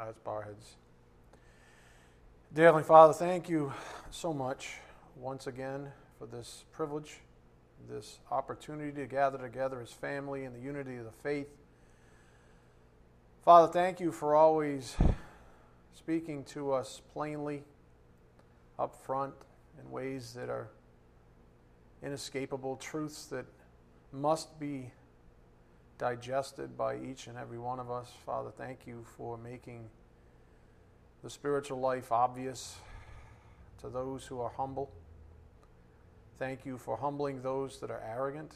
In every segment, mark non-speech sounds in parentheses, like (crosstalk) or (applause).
as bar heads. Dear Heavenly Father, thank you so much once again for this privilege, this opportunity to gather together as family in the unity of the faith. Father, thank you for always speaking to us plainly, up front, in ways that are inescapable, truths that must be digested by each and every one of us. Father, thank you for making the spiritual life obvious to those who are humble. Thank you for humbling those that are arrogant.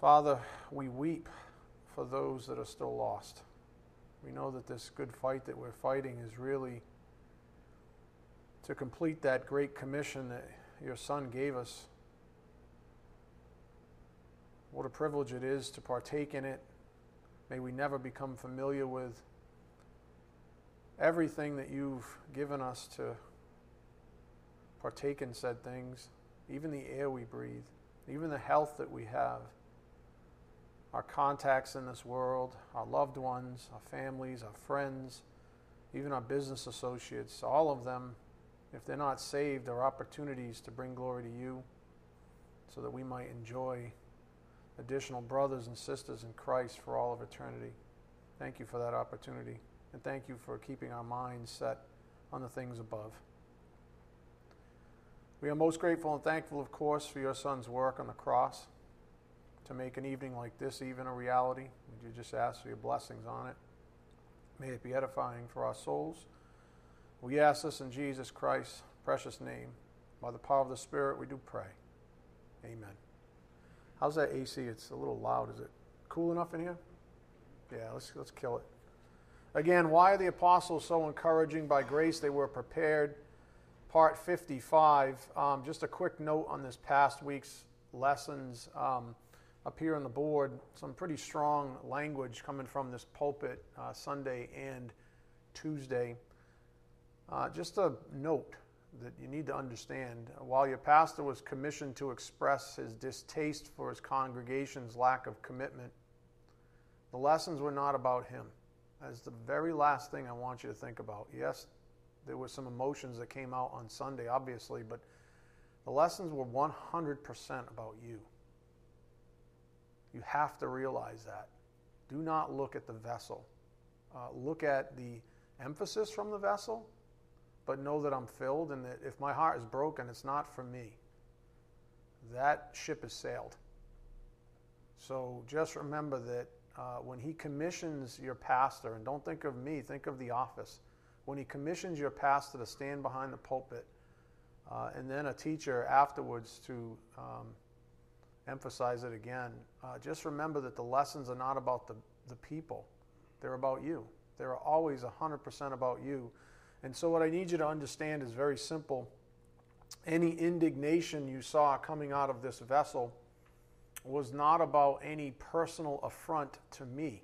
Father, we weep for those that are still lost. We know that this good fight that we're fighting is really to complete that great commission that your Son gave us what a privilege it is to partake in it. May we never become familiar with everything that you've given us to partake in said things, even the air we breathe, even the health that we have, our contacts in this world, our loved ones, our families, our friends, even our business associates, all of them, if they're not saved, are opportunities to bring glory to you so that we might enjoy additional brothers and sisters in Christ for all of eternity. Thank you for that opportunity. And thank you for keeping our minds set on the things above. We are most grateful and thankful, of course, for your son's work on the cross to make an evening like this even a reality. Would you just ask for your blessings on it? May it be edifying for our souls. We ask this in Jesus Christ's precious name. By the power of the Spirit, we do pray. Amen. How's that AC? It's a little loud. Is it cool enough in here? Yeah, let's, let's kill it. Again, why are the apostles so encouraging? By grace they were prepared. Part 55. Um, just a quick note on this past week's lessons. Um, up here on the board, some pretty strong language coming from this pulpit uh, Sunday and Tuesday. Uh, just a note that you need to understand. While your pastor was commissioned to express his distaste for his congregation's lack of commitment, the lessons were not about him. That's the very last thing I want you to think about. Yes, there were some emotions that came out on Sunday, obviously, but the lessons were 100% about you. You have to realize that. Do not look at the vessel. Uh, look at the emphasis from the vessel but know that I'm filled and that if my heart is broken, it's not for me. That ship has sailed. So just remember that uh, when he commissions your pastor, and don't think of me, think of the office. When he commissions your pastor to stand behind the pulpit, uh, and then a teacher afterwards to um, emphasize it again, uh, just remember that the lessons are not about the, the people, they're about you. They're always 100% about you. And so, what I need you to understand is very simple. Any indignation you saw coming out of this vessel was not about any personal affront to me.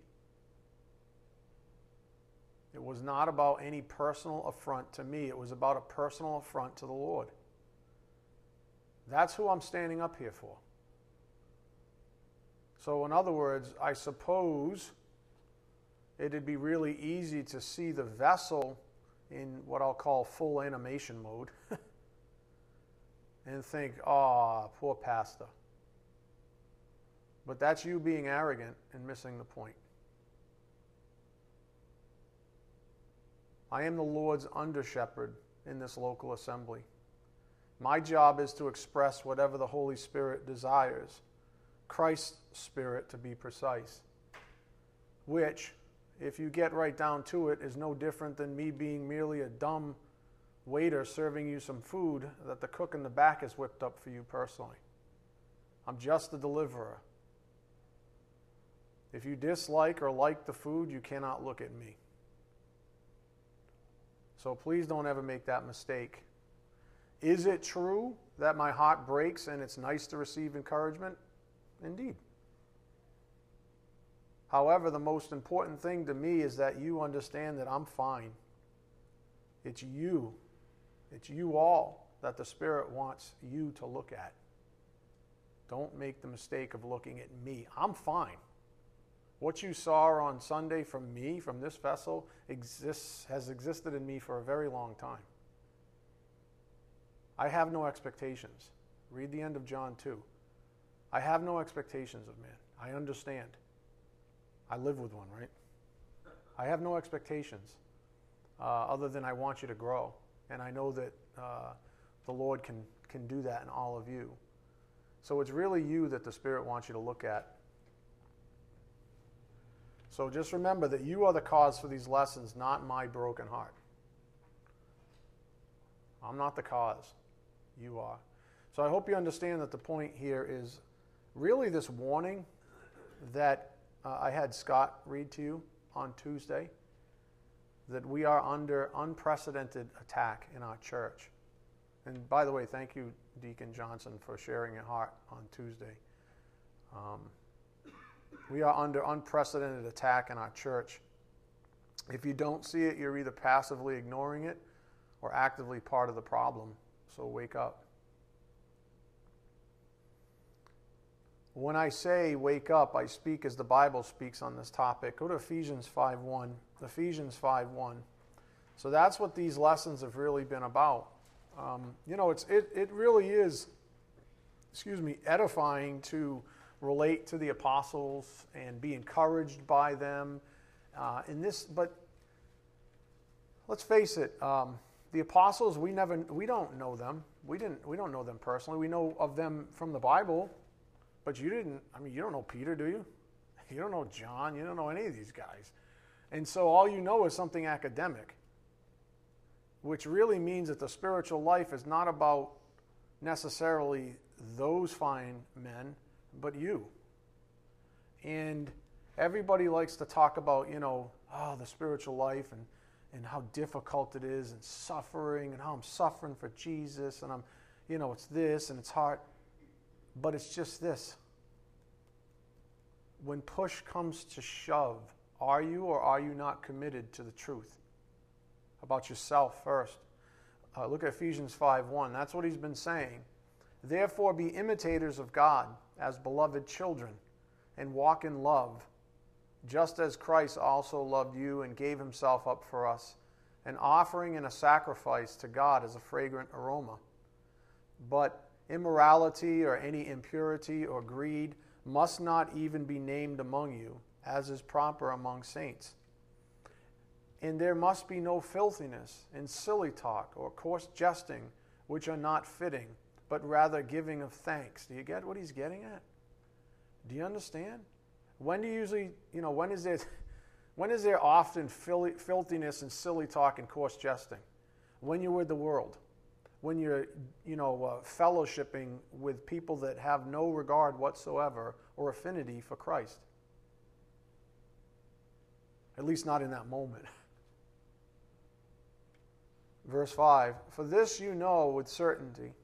It was not about any personal affront to me. It was about a personal affront to the Lord. That's who I'm standing up here for. So, in other words, I suppose it'd be really easy to see the vessel in what I'll call full animation mode (laughs) and think, ah, poor pastor. But that's you being arrogant and missing the point. I am the Lord's under shepherd in this local assembly. My job is to express whatever the Holy Spirit desires, Christ's Spirit to be precise, which if you get right down to it, is no different than me being merely a dumb waiter serving you some food that the cook in the back has whipped up for you personally. I'm just a deliverer. If you dislike or like the food, you cannot look at me. So please don't ever make that mistake. Is it true that my heart breaks and it's nice to receive encouragement? Indeed. However, the most important thing to me is that you understand that I'm fine. It's you, it's you all that the Spirit wants you to look at. Don't make the mistake of looking at me. I'm fine. What you saw on Sunday from me, from this vessel, exists, has existed in me for a very long time. I have no expectations. Read the end of John 2. I have no expectations of man. I understand. I live with one, right? I have no expectations uh, other than I want you to grow. And I know that uh, the Lord can, can do that in all of you. So it's really you that the Spirit wants you to look at so just remember that you are the cause for these lessons, not my broken heart. I'm not the cause. You are. So I hope you understand that the point here is really this warning that uh, I had Scott read to you on Tuesday that we are under unprecedented attack in our church. And by the way, thank you, Deacon Johnson, for sharing your heart on Tuesday. Um, we are under unprecedented attack in our church. If you don't see it, you're either passively ignoring it or actively part of the problem. So wake up. When I say wake up, I speak as the Bible speaks on this topic. Go to Ephesians 5:1. Ephesians 5:1. So that's what these lessons have really been about. Um, you know, it's, it, it really is, excuse me, edifying to relate to the apostles and be encouraged by them. Uh, in this, but let's face it, um, the apostles we never we don't know them. We didn't we don't know them personally. We know of them from the Bible, but you didn't. I mean, you don't know Peter, do you? (laughs) You don't know John. You don't know any of these guys, and so all you know is something academic, which really means that the spiritual life is not about necessarily those fine men but you. And everybody likes to talk about, you know, oh, the spiritual life and, and how difficult it is and suffering and how I'm suffering for Jesus and I'm, you know, it's this and it's hard. But it's just this. When push comes to shove, are you or are you not committed to the truth about yourself first? Uh, look at Ephesians 5 1. That's what he's been saying. Therefore, be imitators of God as beloved children and walk in love, just as Christ also loved you and gave himself up for us, an offering and a sacrifice to God as a fragrant aroma. But immorality or any impurity or greed must not even be named among you, as is proper among saints. And there must be no filthiness and silly talk or coarse jesting, which are not fitting but rather giving of thanks. Do you get what he's getting at? Do you understand? When do you usually, you know, when is there, (laughs) when is there often filthiness and silly talk and coarse jesting? When you're with the world, when you're, you know, uh, fellowshipping with people that have no regard whatsoever or affinity for Christ. At least not in that moment. (laughs) Verse 5 For this you know with certainty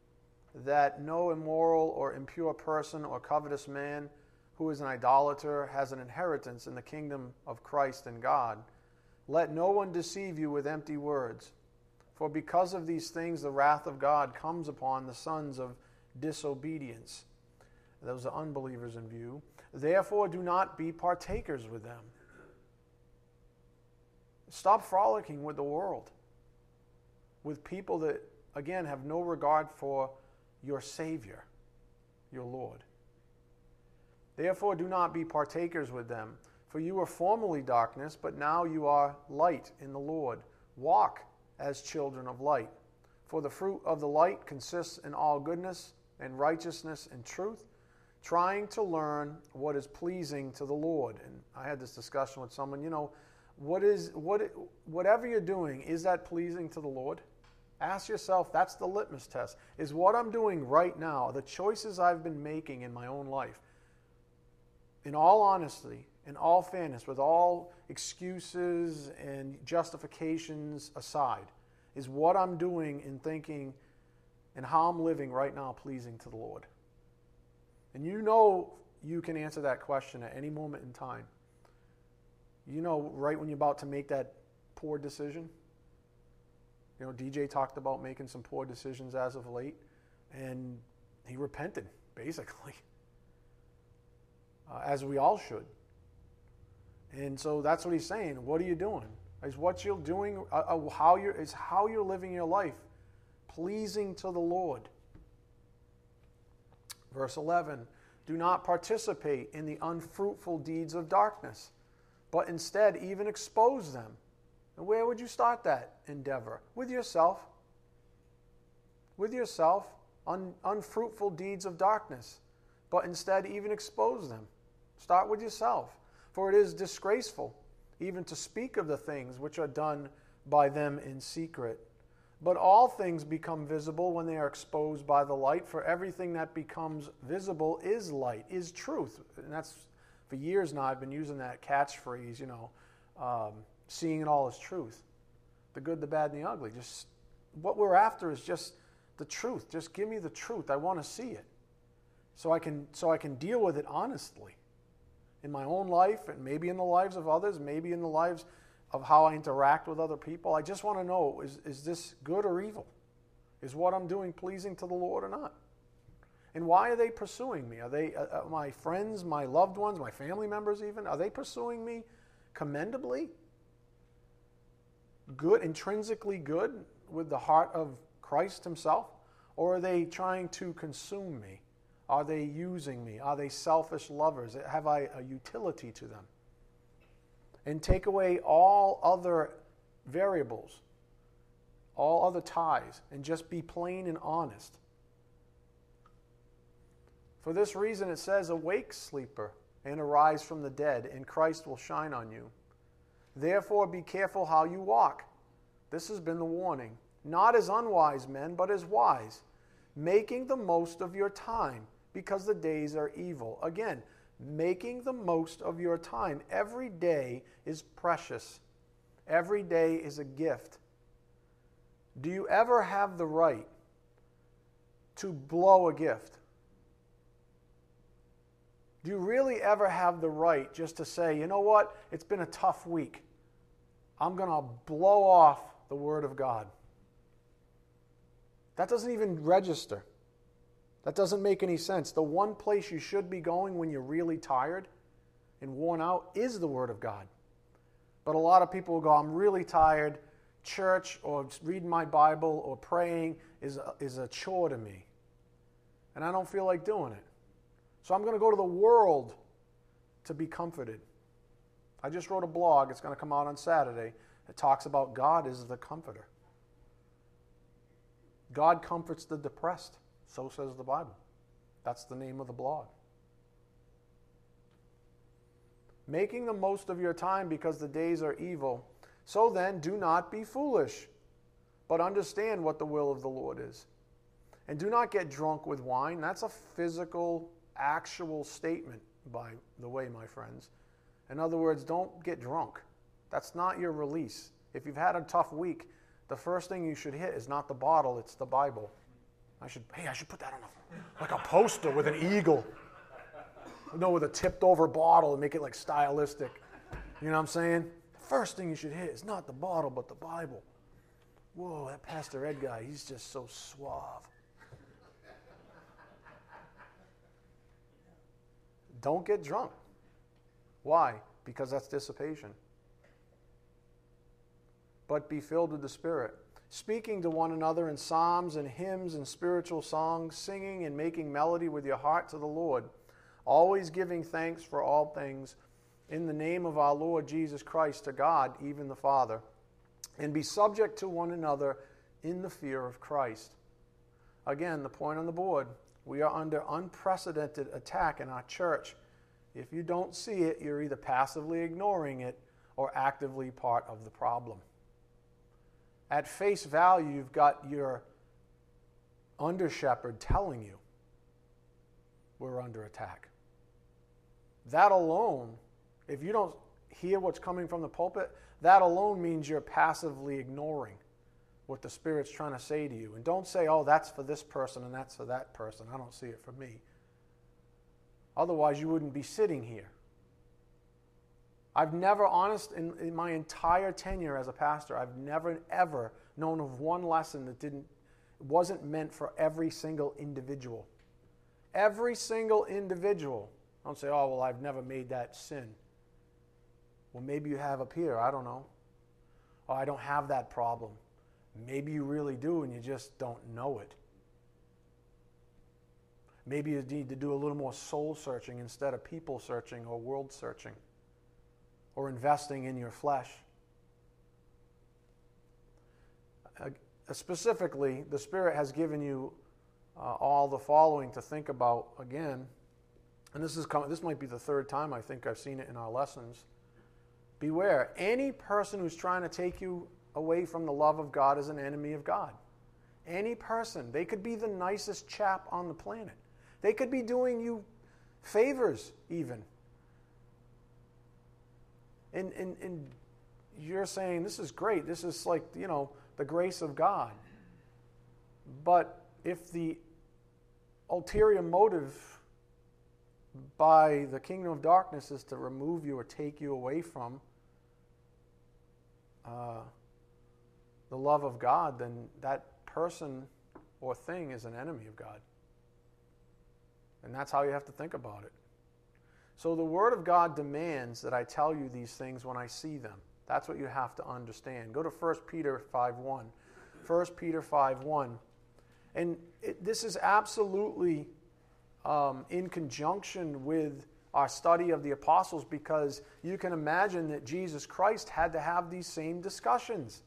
that no immoral or impure person or covetous man who is an idolater has an inheritance in the kingdom of Christ and God. Let no one deceive you with empty words. For because of these things, the wrath of God comes upon the sons of disobedience. Those are unbelievers in view. Therefore, do not be partakers with them. Stop frolicking with the world, with people that, again, have no regard for your Savior, your Lord. Therefore, do not be partakers with them, for you were formerly darkness, but now you are light in the Lord. Walk as children of light. For the fruit of the light consists in all goodness and righteousness and truth, trying to learn what is pleasing to the Lord. And I had this discussion with someone, you know, what is what whatever you're doing, is that pleasing to the Lord? Ask yourself, that's the litmus test. Is what I'm doing right now, the choices I've been making in my own life, in all honesty, in all fairness, with all excuses and justifications aside, is what I'm doing in thinking and how I'm living right now pleasing to the Lord? And you know you can answer that question at any moment in time. You know, right when you're about to make that poor decision you know, DJ talked about making some poor decisions as of late, and he repented, basically, (laughs) uh, as we all should. And so that's what he's saying. What are you doing? Is what you're doing, uh, uh, how you're, is how you're living your life pleasing to the Lord. Verse 11 Do not participate in the unfruitful deeds of darkness, but instead even expose them. And where would you start that endeavor? With yourself. With yourself. Un- unfruitful deeds of darkness, but instead even expose them. Start with yourself. For it is disgraceful even to speak of the things which are done by them in secret. But all things become visible when they are exposed by the light, for everything that becomes visible is light, is truth. And that's for years now, I've been using that catchphrase, you know, um, seeing it all as truth the good, the bad, and the ugly. Just what we're after is just the truth. Just give me the truth. I want to see it. So I can so I can deal with it honestly in my own life and maybe in the lives of others, maybe in the lives of how I interact with other people. I just want to know is, is this good or evil? Is what I'm doing pleasing to the Lord or not? And why are they pursuing me? Are they uh, uh my friends, my loved ones, my family members even? Are they pursuing me commendably? Good, intrinsically good with the heart of Christ Himself? Or are they trying to consume me? Are they using me? Are they selfish lovers? Have I a utility to them? And take away all other variables, all other ties, and just be plain and honest. For this reason, it says, Awake, sleeper, and arise from the dead, and Christ will shine on you. Therefore, be careful how you walk. This has been the warning. Not as unwise men, but as wise, making the most of your time because the days are evil. Again, making the most of your time. Every day is precious, every day is a gift. Do you ever have the right to blow a gift? Do you really ever have the right just to say, you know what, it's been a tough week. I'm going to blow off the Word of God? That doesn't even register. That doesn't make any sense. The one place you should be going when you're really tired and worn out is the Word of God. But a lot of people will go, I'm really tired. Church or reading my Bible or praying is a, is a chore to me. And I don't feel like doing it. So I'm going to go to the world to be comforted. I just wrote a blog, it's going to come out on Saturday. It talks about God is the comforter. God comforts the depressed. So says the Bible. That's the name of the blog. Making the most of your time because the days are evil. So then, do not be foolish, but understand what the will of the Lord is. And do not get drunk with wine. That's a physical, actual statement, by the way, my friends. In other words, don't get drunk. That's not your release. If you've had a tough week, the first thing you should hit is not the bottle, it's the Bible. I should, hey, I should put that on a, like a poster with an eagle. No, with a tipped over bottle and make it like stylistic. You know what I'm saying? The first thing you should hit is not the bottle, but the Bible. Whoa, that Pastor Ed guy, he's just so suave. Don't get drunk. Why? Because that's dissipation. But be filled with the Spirit speaking to one another in psalms and hymns and spiritual songs, singing and making melody with your heart to the Lord, always giving thanks for all things in the name of our Lord Jesus Christ to God, even the Father, and be subject to one another in the fear of Christ. Again, the point on the board we are under unprecedented attack in our church. If you don't see it, you're either passively ignoring it or actively part of the problem at face value, you've got your under shepherd telling you we're under attack. That alone, if you don't hear what's coming from the pulpit, that alone means you're passively ignoring what the Spirit's trying to say to you. And don't say, oh, that's for this person and that's for that person. I don't see it for me. Otherwise, you wouldn't be sitting here. I've never, honest, in, in, my entire tenure as a pastor, I've never, ever known of one lesson that didn't, wasn't meant for every single individual. Every single individual. Don't say, oh, well, I've never made that sin. Well, maybe you have up here. I don't know. Oh, I don't have that problem. Maybe you really do and you just don't know it. Maybe you need to do a little more soul searching instead of people searching or world searching or investing in your flesh. Uh, specifically, the Spirit has given you uh, all the following to think about again. And this, is this might be the third time I think I've seen it in our lessons. Beware, any person who's trying to take you away from the love of God is an enemy of God. Any person, they could be the nicest chap on the planet. They could be doing you favors, even. And, and, and you're saying, this is great. This is like, you know, the grace of God. But if the ulterior motive by the kingdom of darkness is to remove you or take you away from uh, the love of God, then that person or thing is an enemy of God. And that's how you have to think about it. So the Word of God demands that I tell you these things when I see them. That's what you have to understand. Go to 1 Peter 5 1. 1 Peter 5 1. And it, this is absolutely um, in conjunction with our study of the apostles because you can imagine that Jesus Christ had to have these same discussions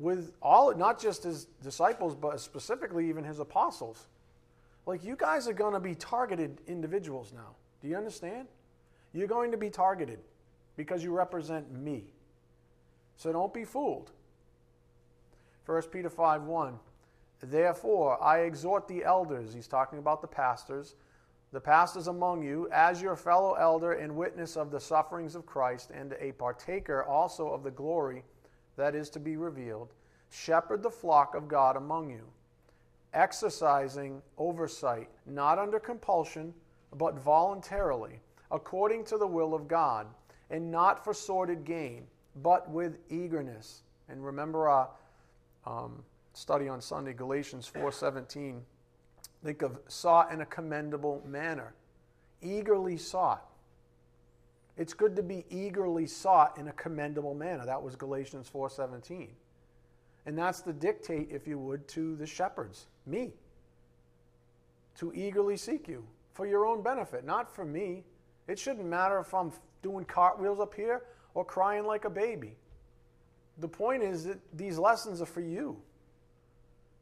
with all, not just his disciples, but specifically even his apostles. Like, you guys are going to be targeted individuals now. Do you understand? You're going to be targeted because you represent me. So don't be fooled. 1 Peter 5 1. Therefore, I exhort the elders, he's talking about the pastors, the pastors among you, as your fellow elder and witness of the sufferings of Christ, and a partaker also of the glory that is to be revealed, shepherd the flock of God among you, exercising oversight, not under compulsion, but voluntarily, according to the will of God, and not for sordid gain, but with eagerness. And remember our um, study on Sunday, Galatians 4:17. Think of sought in a commendable manner, eagerly sought. It's good to be eagerly sought in a commendable manner. That was Galatians 4:17. And that's the dictate, if you would, to the shepherds, me, to eagerly seek you for your own benefit, not for me. It shouldn't matter if I'm doing cartwheels up here or crying like a baby. The point is that these lessons are for you.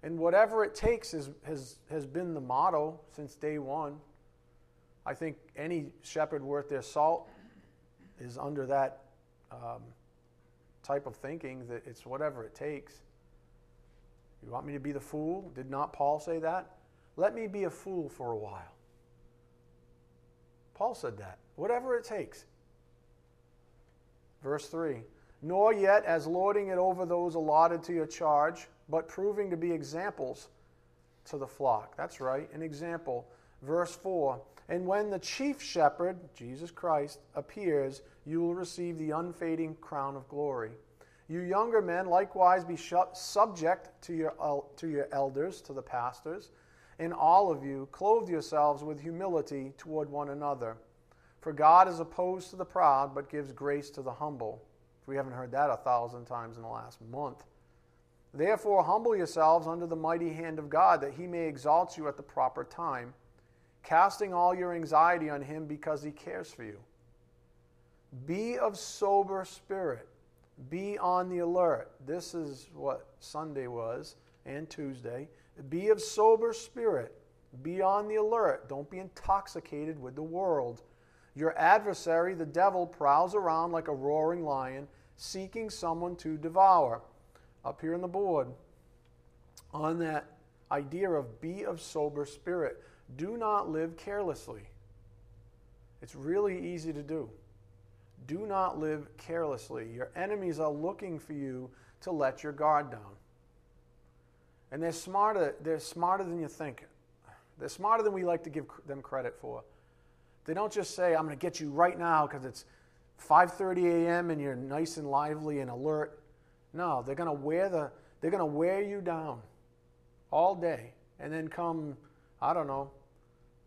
And whatever it takes is, has, has been the motto since day one. I think any shepherd worth their salt is under that um, type of thinking that it's whatever it takes. You want me to be the fool? Did not Paul say that? Let me be a fool for a while. Paul said that. Whatever it takes. Verse 3 Nor yet as lording it over those allotted to your charge but proving to be examples to the flock. That's right, an example. Verse 4 And when the chief shepherd, Jesus Christ, appears, you will receive the unfading crown of glory. You younger men likewise be subject to your, to your elders, to the pastors, and all of you clothe yourselves with humility toward one another. For God is opposed to the proud, but gives grace to the humble. We haven't heard that a thousand times in the last month. Therefore, humble yourselves under the mighty hand of God, that he may exalt you at the proper time, casting all your anxiety on him because he cares for you. Be of sober spirit. Be on the alert. This is what Sunday was and Tuesday. Be of sober spirit. Be on the alert. Don't be intoxicated with the world. Your adversary, the devil, prowls around like a roaring lion, seeking someone to devour up here on the board on that idea of be of sober spirit. Do not live carelessly. It's really easy to do. Do not live carelessly. Your enemies are looking for you to let your guard down. And they're smarter, they're smarter than you think. They're smarter than we like to give them credit for. They don't just say, I'm going to get you right now because it's 5:30 a.m. and you're nice and lively and alert. No, they're going to wear the they're going to wear you down all day, and then come, I don't know,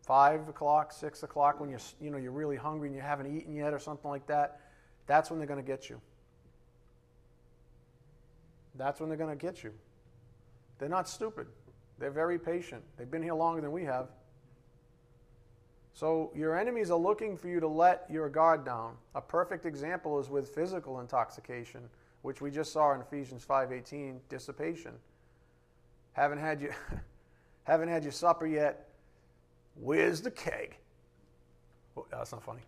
five o'clock, six o'clock when you're you know you're really hungry and you haven't eaten yet or something like that. that's when they're going to get you. That's when they're going to get you. They're not stupid. They're very patient. They've been here longer than we have. So your enemies are looking for you to let your guard down. A perfect example is with physical intoxication, which we just saw in Ephesians 5:18, dissipation. Haven't had you (laughs) haven't had your supper yet. Where's the keg? Oh, that's not funny.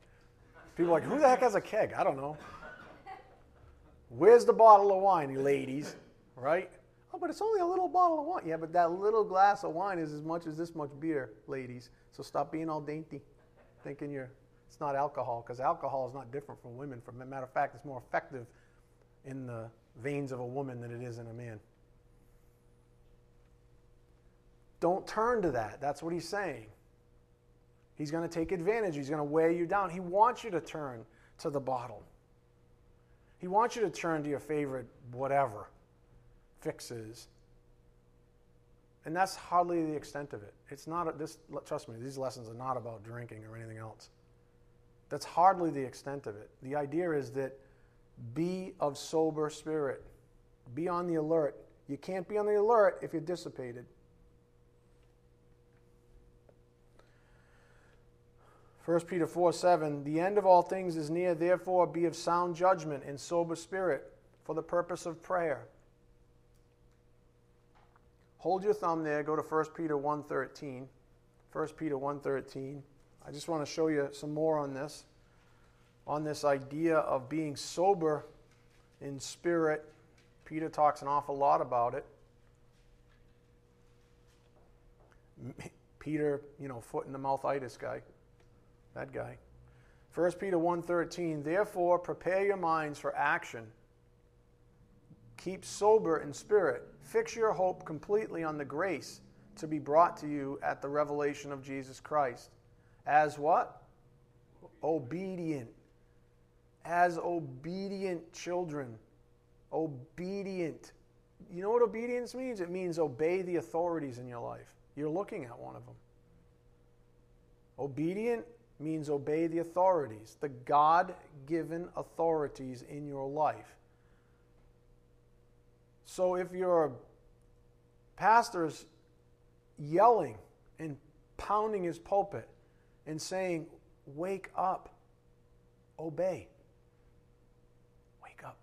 People are like, who the heck has a keg? I don't know. Where's the bottle of wine, ladies? Right? Oh, but it's only a little bottle of wine. Yeah, but that little glass of wine is as much as this much beer, ladies. So stop being all dainty, thinking you're it's not alcohol, because alcohol is not different from women. A matter of fact, it's more effective in the veins of a woman than it is in a man. Don't turn to that. That's what he's saying. He's going to take advantage. He's going to weigh you down. He wants you to turn to the bottle. He wants you to turn to your favorite whatever fixes. And that's hardly the extent of it. It's not this trust me, these lessons are not about drinking or anything else. That's hardly the extent of it. The idea is that be of sober spirit. Be on the alert. You can't be on the alert if you're dissipated. 1 Peter 4 7, the end of all things is near, therefore be of sound judgment and sober spirit for the purpose of prayer. Hold your thumb there, go to 1 Peter 1.13. 1 Peter 1.13. I just want to show you some more on this, on this idea of being sober in spirit. Peter talks an awful lot about it. (laughs) Peter, you know, foot in the mouth itis guy. That guy. 1 Peter 1:13 Therefore prepare your minds for action. Keep sober in spirit. Fix your hope completely on the grace to be brought to you at the revelation of Jesus Christ. As what? Obedient. As obedient children. Obedient. You know what obedience means? It means obey the authorities in your life. You're looking at one of them. Obedient means obey the authorities, the God given authorities in your life. So if your pastor's yelling and pounding his pulpit and saying, Wake up, obey. Wake up.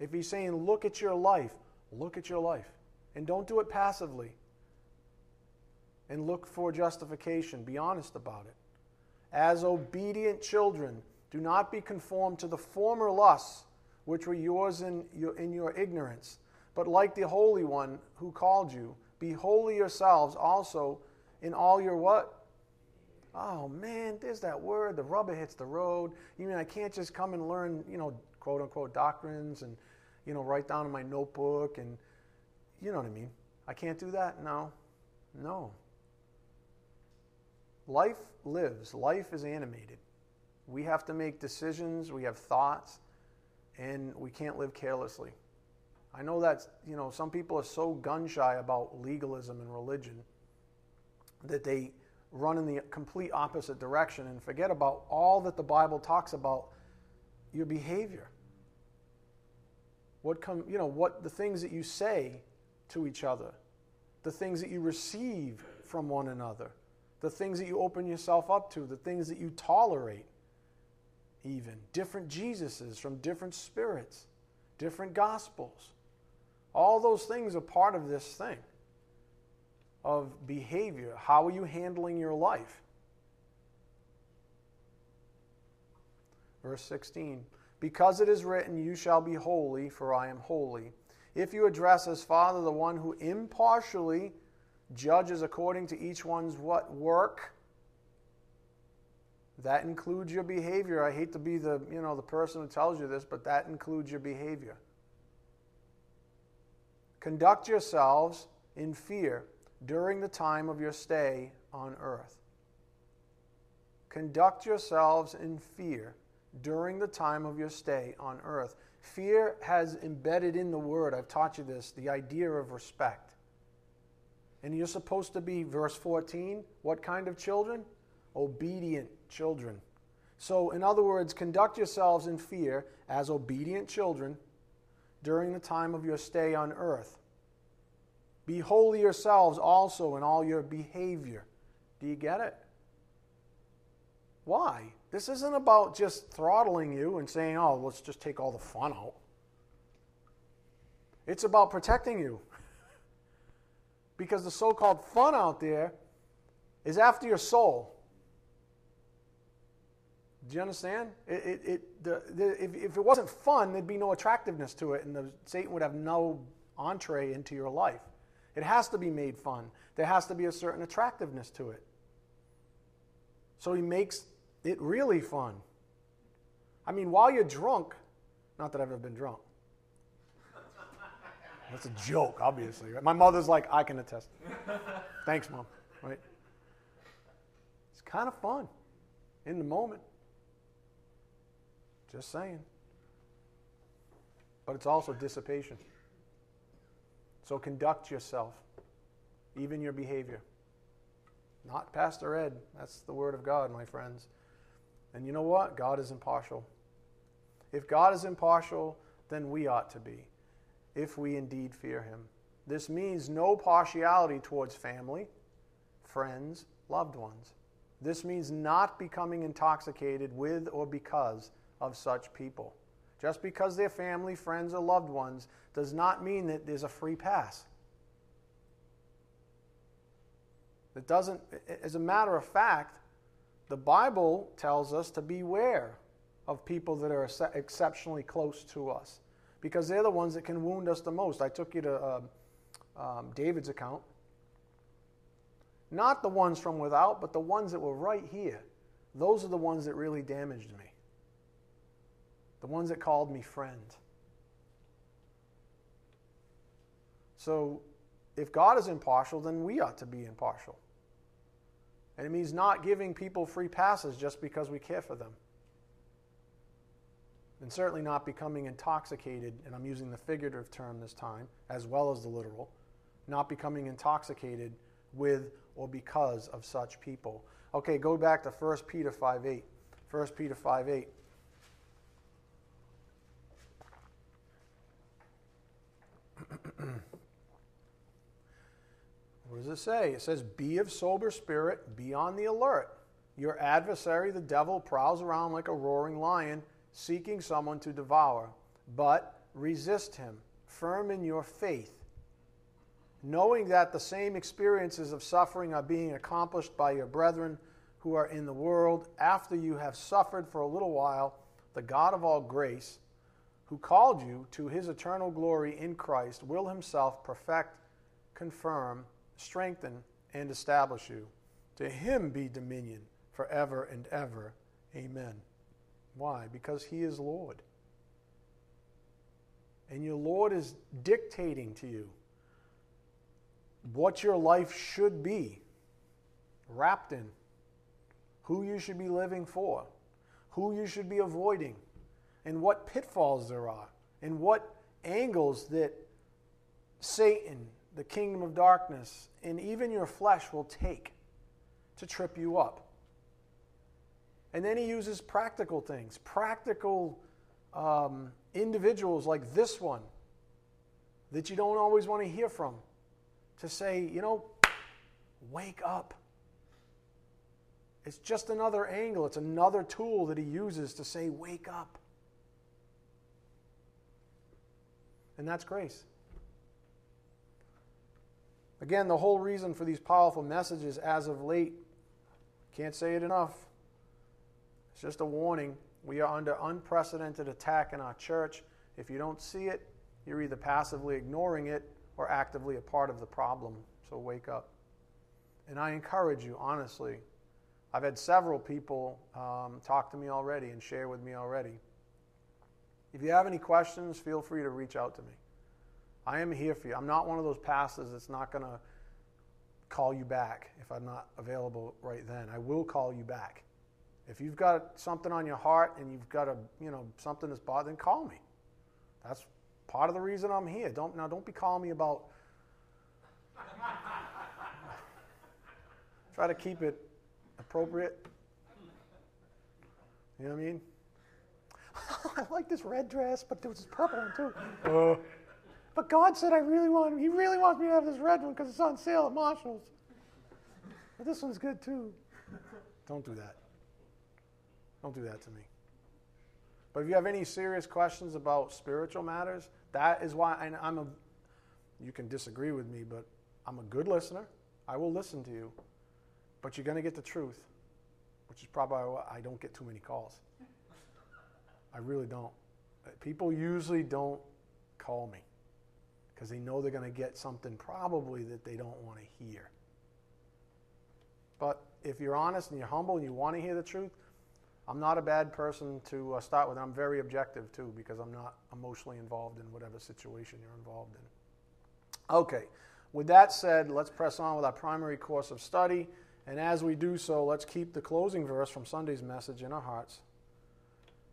If he's saying, Look at your life, look at your life. And don't do it passively. And look for justification. Be honest about it. As obedient children, do not be conformed to the former lusts which were yours in your, in your ignorance, but like the Holy One who called you, be holy yourselves also in all your what? Oh man, there's that word. The rubber hits the road. You mean I can't just come and learn, you know, quote unquote doctrines and, you know, write down in my notebook and, you know what I mean? I can't do that? No. No. Life lives, life is animated. We have to make decisions, we have thoughts, and we can't live carelessly. I know that you know some people are so gun shy about legalism and religion that they run in the complete opposite direction and forget about all that the Bible talks about your behavior. What come, you know, what the things that you say to each other, the things that you receive from one another the things that you open yourself up to, the things that you tolerate, even. Different Jesuses from different spirits, different gospels. All those things are part of this thing of behavior. How are you handling your life? Verse 16 Because it is written, You shall be holy, for I am holy. If you address as Father the one who impartially judges according to each one's what work that includes your behavior i hate to be the you know the person who tells you this but that includes your behavior conduct yourselves in fear during the time of your stay on earth conduct yourselves in fear during the time of your stay on earth fear has embedded in the word i've taught you this the idea of respect and you're supposed to be, verse 14, what kind of children? Obedient children. So, in other words, conduct yourselves in fear as obedient children during the time of your stay on earth. Be holy yourselves also in all your behavior. Do you get it? Why? This isn't about just throttling you and saying, oh, let's just take all the fun out. It's about protecting you. (laughs) because the so called fun out there is after your soul. Do you understand? It, it, it the, the, if, if it wasn't fun, there'd be no attractiveness to it, and the, Satan would have no entree into your life. It has to be made fun. There has to be a certain attractiveness to it. So he makes it really fun. I mean, while you're drunk, not that I've ever been drunk. (laughs) That's a joke, obviously. My mother's like, I can attest. (laughs) Thanks, mom. Right? It's kind of fun in the moment. Just saying. But it's also dissipation. So conduct yourself, even your behavior. Not Pastor Ed. That's the Word of God, my friends. And you know what? God is impartial. If God is impartial, then we ought to be, if we indeed fear Him. This means no partiality towards family, friends, loved ones. This means not becoming intoxicated with or because of such people. Just because they're family, friends, or loved ones does not mean that there's a free pass. It doesn't, as a matter of fact, the Bible tells us to beware of people that are exceptionally close to us because they're the ones that can wound us the most. I took you to uh, um, David's account. Not the ones from without, but the ones that were right here. Those are the ones that really damaged me the ones that called me friend. So, if God is impartial, then we ought to be impartial. And it means not giving people free passes just because we care for them. And certainly not becoming intoxicated, and I'm using the figurative term this time, as well as the literal, not becoming intoxicated with or because of such people. Okay, go back to 1 Peter 5 8. 1 Peter 5 8. What does it say? It says, Be of sober spirit, be on the alert. Your adversary, the devil, prowls around like a roaring lion, seeking someone to devour. But resist him, firm in your faith, knowing that the same experiences of suffering are being accomplished by your brethren who are in the world after you have suffered for a little while. The God of all grace, who called you to his eternal glory in Christ, will himself perfect, confirm, strengthen, and establish you. To him be dominion forever and ever. Amen. Why? Because he is Lord. And your Lord is dictating to you what your life should be, wrapped in, who you should be living for, who you should be avoiding, and what pitfalls there are, and what angles that Satan, the kingdom of darkness, and even your flesh will take to trip you up. And then he uses practical things, practical um, individuals like this one that you don't always want to hear from to say, you know, wake up. It's just another angle, it's another tool that he uses to say, wake up. And that's grace. Again, the whole reason for these powerful messages as of late, can't say it enough. It's just a warning. We are under unprecedented attack in our church. If you don't see it, you're either passively ignoring it or actively a part of the problem. So wake up. And I encourage you, honestly. I've had several people um, talk to me already and share with me already. If you have any questions, feel free to reach out to me. I am here for you. I'm not one of those pastors that's not going to call you back if I'm not available right then. I will call you back. If you've got something on your heart and you've got a, you know, something that's bothering, call me. That's part of the reason I'm here. Don't now don't be calling me about (laughs) Try to keep it appropriate. You know what I mean? (laughs) I like this red dress, but there was this purple one too. Uh, but God said I really want, He really wants me to have this red one because it's on sale at Marshall's. But this one's good too. Don't do that. Don't do that to me. But if you have any serious questions about spiritual matters, that is why and I'm a. You can disagree with me, but I'm a good listener. I will listen to you. But you're going to get the truth, which is probably why I don't get too many calls. I really don't. People usually don't call me because they know they're going to get something probably that they don't want to hear. But if you're honest and you're humble and you want to hear the truth, I'm not a bad person to uh, start with. I'm very objective too because I'm not emotionally involved in whatever situation you're involved in. Okay, with that said, let's press on with our primary course of study. And as we do so, let's keep the closing verse from Sunday's message in our hearts.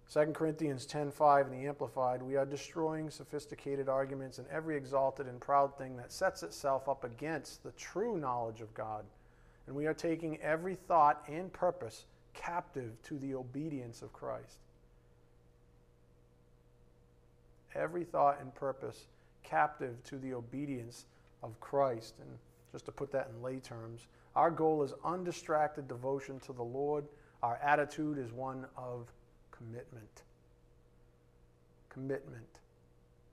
2 Corinthians 10:5 in the amplified we are destroying sophisticated arguments and every exalted and proud thing that sets itself up against the true knowledge of God. And we are taking every thought and purpose captive to the obedience of Christ. Every thought and purpose captive to the obedience of Christ. And just to put that in lay terms our goal is undistracted devotion to the Lord. Our attitude is one of commitment. Commitment.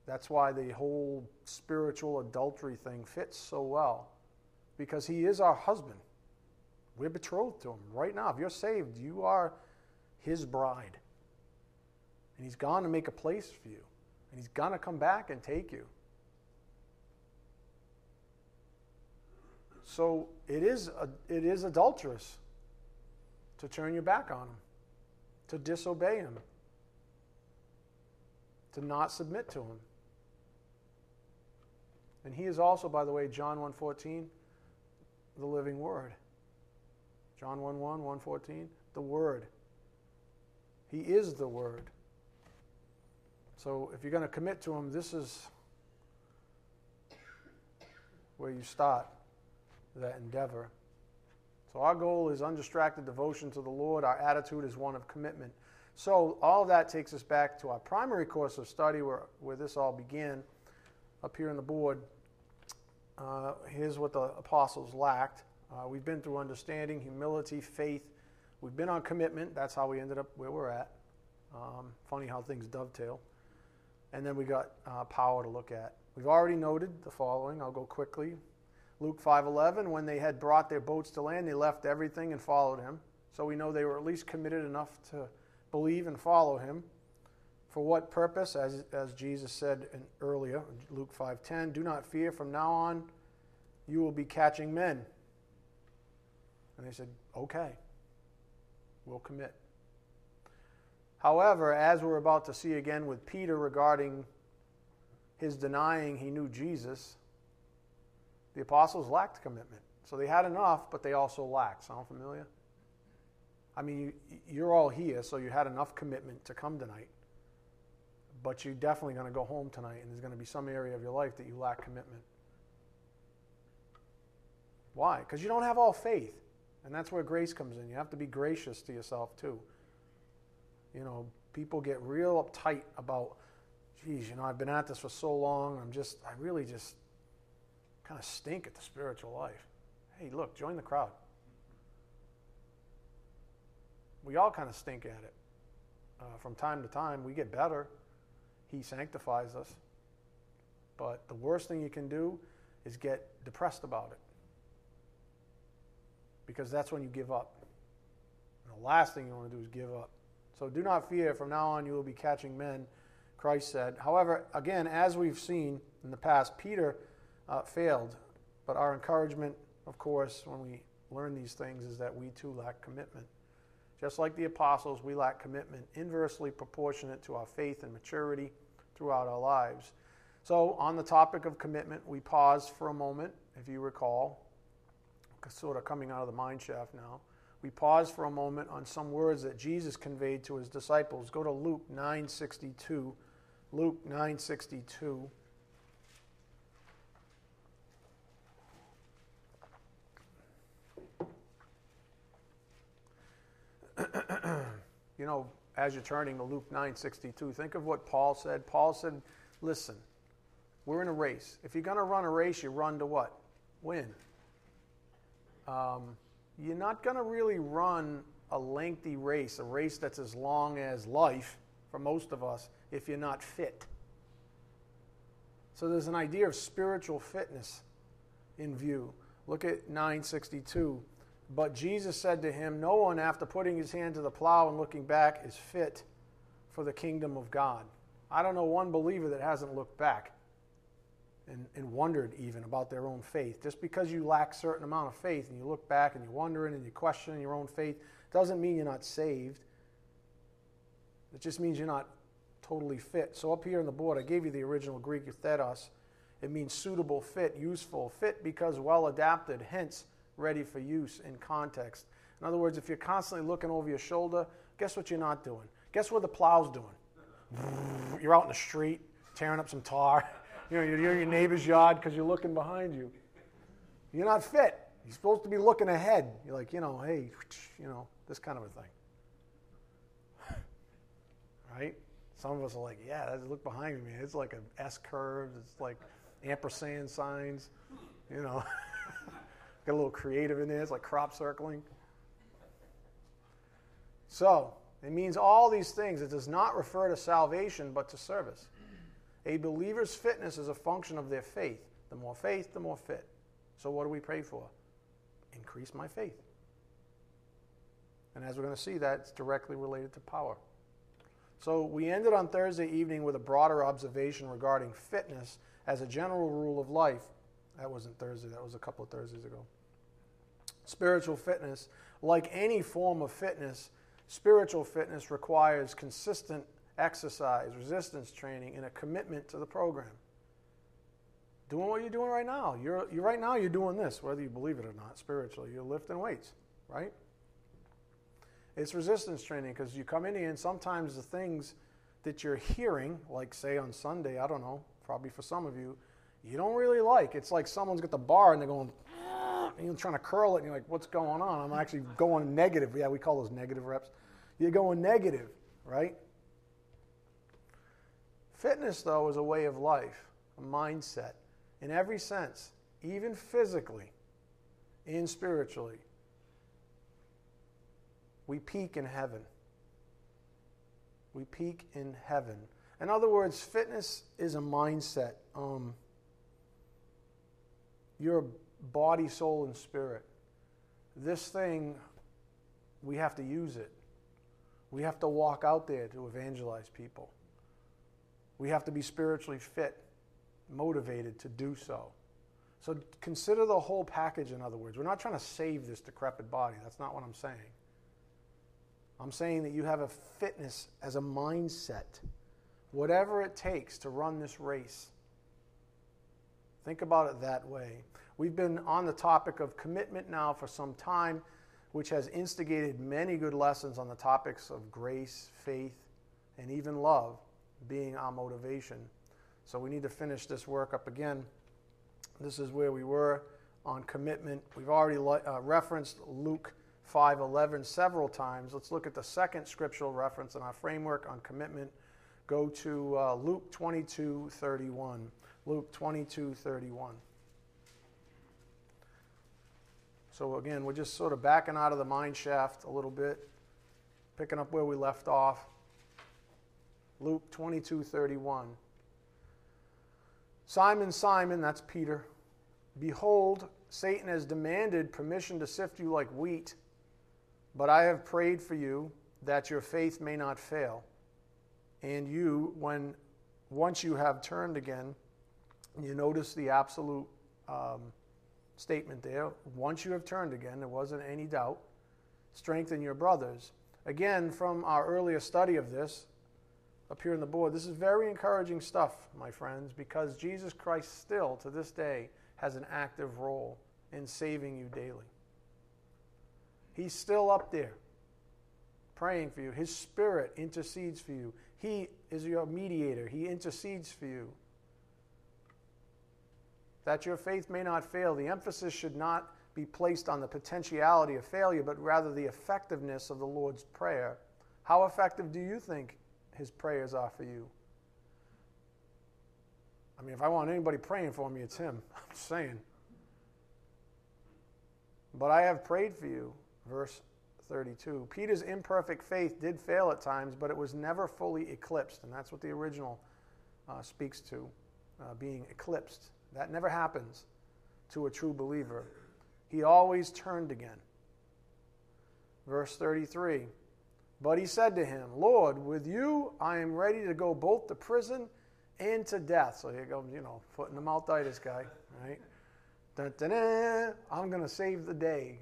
That's why the whole spiritual adultery thing fits so well, because He is our husband. We're betrothed to Him right now. If you're saved, you are His bride. And He's gone to make a place for you, and He's going to come back and take you. So it is, it is adulterous to turn your back on Him to disobey him, to not submit to him. And he is also, by the way, John 1.14, the living word. John 1.1, 1.14, the word. He is the word. So if you're going to commit to him, this is where you start that endeavor. So our goal is undistracted devotion to the Lord. Our attitude is one of commitment. So all of that takes us back to our primary course of study where, where this all began, up here on the board. Uh, here's what the apostles lacked. Uh, we've been through understanding, humility, faith. We've been on commitment. That's how we ended up where we're at. Um, funny how things dovetail. And then we got uh, power to look at. We've already noted the following. I'll go quickly. Luke 5:11 when they had brought their boats to land they left everything and followed him. So we know they were at least committed enough to believe and follow him. For what purpose as as Jesus said in, earlier Luke 5:10 do not fear from now on you will be catching men. And they said, "Okay. We'll commit." However, as we're about to see again with Peter regarding his denying he knew Jesus, the apostles lacked commitment. So they had enough, but they also lacked. Sound familiar? I mean, you're all here, so you had enough commitment to come tonight. But you're definitely going to go home tonight, and there's going to be some area of your life that you lack commitment. Why? Because you don't have all faith. And that's where grace comes in. You have to be gracious to yourself, too. You know, people get real uptight about, geez, you know, I've been at this for so long. I'm just, I really just kind of stink at the spiritual life. Hey, look, join the crowd. We all kind of stink at it. Uh, from time to time, we get better. He sanctifies us. But the worst thing you can do is get depressed about it. Because that's when you give up. And the last thing you want to do is give up. So do not fear. From now on, you will be catching men, Christ said. However, again, as we've seen in the past, Peter uh, failed. But our encouragement, of course, when we learn these things, is that we too lack commitment. Just like the apostles, we lack commitment inversely proportionate to our faith and maturity throughout our lives. So, on the topic of commitment, we pause for a moment, if you recall, sort of coming out of the mine shaft now. We pause for a moment on some words that Jesus conveyed to his disciples. Go to Luke 9:62. Luke 9:62. (clears throat) you know, as you're turning to Luke 9:62, think of what Paul said. Paul said, "Listen, we're in a race. If you're going to run a race, you run to what? Win. Um, you're not going to really run a lengthy race, a race that's as long as life for most of us, if you're not fit. So there's an idea of spiritual fitness in view. Look at 962. But Jesus said to him, No one, after putting his hand to the plow and looking back, is fit for the kingdom of God. I don't know one believer that hasn't looked back and, and wondered even about their own faith. Just because you lack certain amount of faith and you look back and you're wondering and you're questioning your own faith doesn't mean you're not saved. It just means you're not totally fit. So up here on the board, I gave you the original Greek euthetos. It means suitable, fit, useful, fit because well adapted, hence ready for use in context. In other words, if you're constantly looking over your shoulder, guess what you're not doing? Guess what the plow's doing? (laughs) You're out in the street tearing up some tar. (laughs) You know, you're in your neighbor's yard because you're looking behind you. You're not fit. You're supposed to be looking ahead. You're like, you know, hey, (sniffs) you know, this kind of a thing. (laughs) right? Some of us are like, yeah, that's, look behind me. It's like an S curve. It's like ampersand signs. You know, got a little creative in there. It's like crop circling. So, it means all these things. It does not refer to salvation, but to service. A believer's fitness is a function of their faith. The more faith, the more fit. So, what do we pray for? Increase my faith. And as we're going to see, that's directly related to power. So, we ended on Thursday evening with a broader observation regarding fitness as a general rule of life. That wasn't Thursday, that was a couple of Thursdays ago. Spiritual fitness, like any form of fitness, spiritual fitness requires consistent exercise, resistance training, and a commitment to the program. Doing what you're doing right now. You're, you're right now you're doing this, whether you believe it or not, spiritually. You're lifting weights, right? It's resistance training because you come in here and sometimes the things that you're hearing, like say on Sunday, I don't know, probably for some of you, you don't really like. It's like someone's got the bar and they're going, and you're trying to curl it and you're like, what's going on? I'm actually going negative. Yeah, we call those negative reps. You're going negative, right? Fitness, though, is a way of life, a mindset, in every sense, even physically and spiritually. We peak in heaven. We peak in heaven. In other words, fitness is a mindset. Um, your body, soul, and spirit. This thing, we have to use it. We have to walk out there to evangelize people. We have to be spiritually fit, motivated to do so. So consider the whole package, in other words. We're not trying to save this decrepit body. That's not what I'm saying. I'm saying that you have a fitness as a mindset, whatever it takes to run this race. Think about it that way. We've been on the topic of commitment now for some time, which has instigated many good lessons on the topics of grace, faith, and even love being our motivation. So we need to finish this work up again. This is where we were on commitment. We've already uh, referenced Luke 5:11 several times. Let's look at the second scriptural reference in our framework on commitment. Go to uh, Luke 22:31. Luke 22:31. So again, we're just sort of backing out of the mine shaft a little bit, picking up where we left off. Luke 22 31. Simon, Simon, that's Peter, behold, Satan has demanded permission to sift you like wheat, but I have prayed for you that your faith may not fail. And you, when once you have turned again, you notice the absolute um, statement there. Once you have turned again, there wasn't any doubt. Strengthen your brothers. Again, from our earlier study of this, up here on the board. This is very encouraging stuff, my friends, because Jesus Christ still, to this day, has an active role in saving you daily. He's still up there praying for you. His Spirit intercedes for you. He is your mediator, He intercedes for you. That your faith may not fail. The emphasis should not be placed on the potentiality of failure, but rather the effectiveness of the Lord's Prayer How effective do you think his prayers are for you? I mean, if I want anybody praying for me, it's him. (laughs) I'm saying. But I have prayed for you. Verse 32. Peter's imperfect faith did fail at times, but it was never fully eclipsed. And that's what the original uh, speaks to uh, being eclipsed. That never happens to a true believer. He always turned again. Verse 33 But he said to him, Lord, with you I am ready to go both to prison and to death. So here goes, you know, foot in the mouth guy, right? Dun, dun, dun, I'm going to save the day.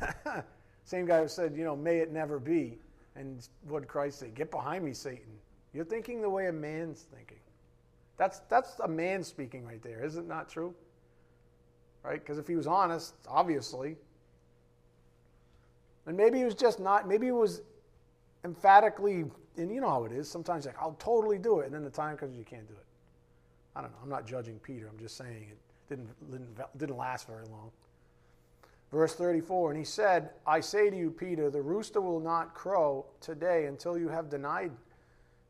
(laughs) Same guy who said, you know, may it never be. And what Christ say? Get behind me, Satan. You're thinking the way a man's thinking. That's, that's a man speaking right there, is it not true? Right? Because if he was honest, obviously, and maybe he was just not, maybe he was emphatically, and you know how it is. Sometimes like, I'll totally do it. And then the time comes, you can't do it. I don't know. I'm not judging Peter. I'm just saying it didn't, didn't, didn't last very long. Verse 34 And he said, I say to you, Peter, the rooster will not crow today until you have denied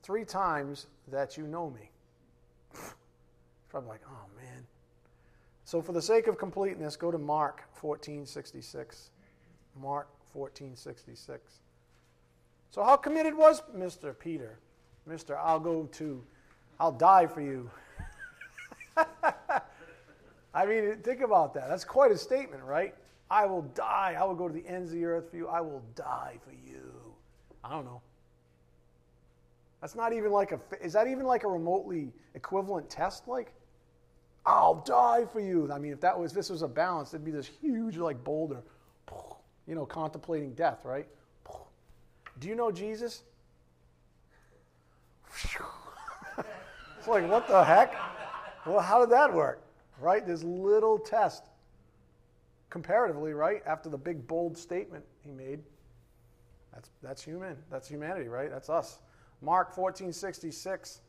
three times that you know me. Probably like, oh man. So, for the sake of completeness, go to Mark 1466. Mark 1466. So, how committed was Mr. Peter? Mr. I'll go to, I'll die for you. (laughs) I mean, think about that. That's quite a statement, right? I will die. I will go to the ends of the earth for you. I will die for you. I don't know. That's not even like a, is that even like a remotely equivalent test? Like, I'll die for you. I mean, if that was, if this was a balance, it'd be this huge like boulder, you know, contemplating death, right? Do you know Jesus? it's like, what the heck? Well, how did that work? Right? This little test comparatively, right? After the big bold statement he made. That's, that's human. That's humanity, right? That's us. Mark 1466.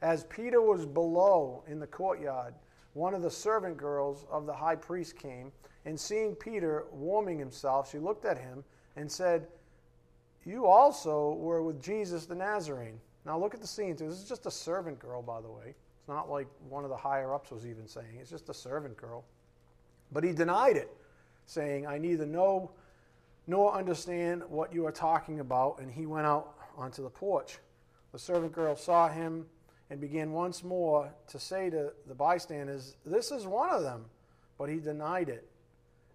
As Peter was below in the courtyard, one of the servant girls of the high priest came, and seeing Peter warming himself, she looked at him and said, You also were with Jesus the Nazarene. Now look at the scene. This is just a servant girl, by the way. It's not like one of the higher ups was even saying. It's just a servant girl. But he denied it, saying, I neither know nor understand what you are talking about. And he went out onto the porch. The servant girl saw him and began once more to say to the bystanders, This is one of them. But he denied it.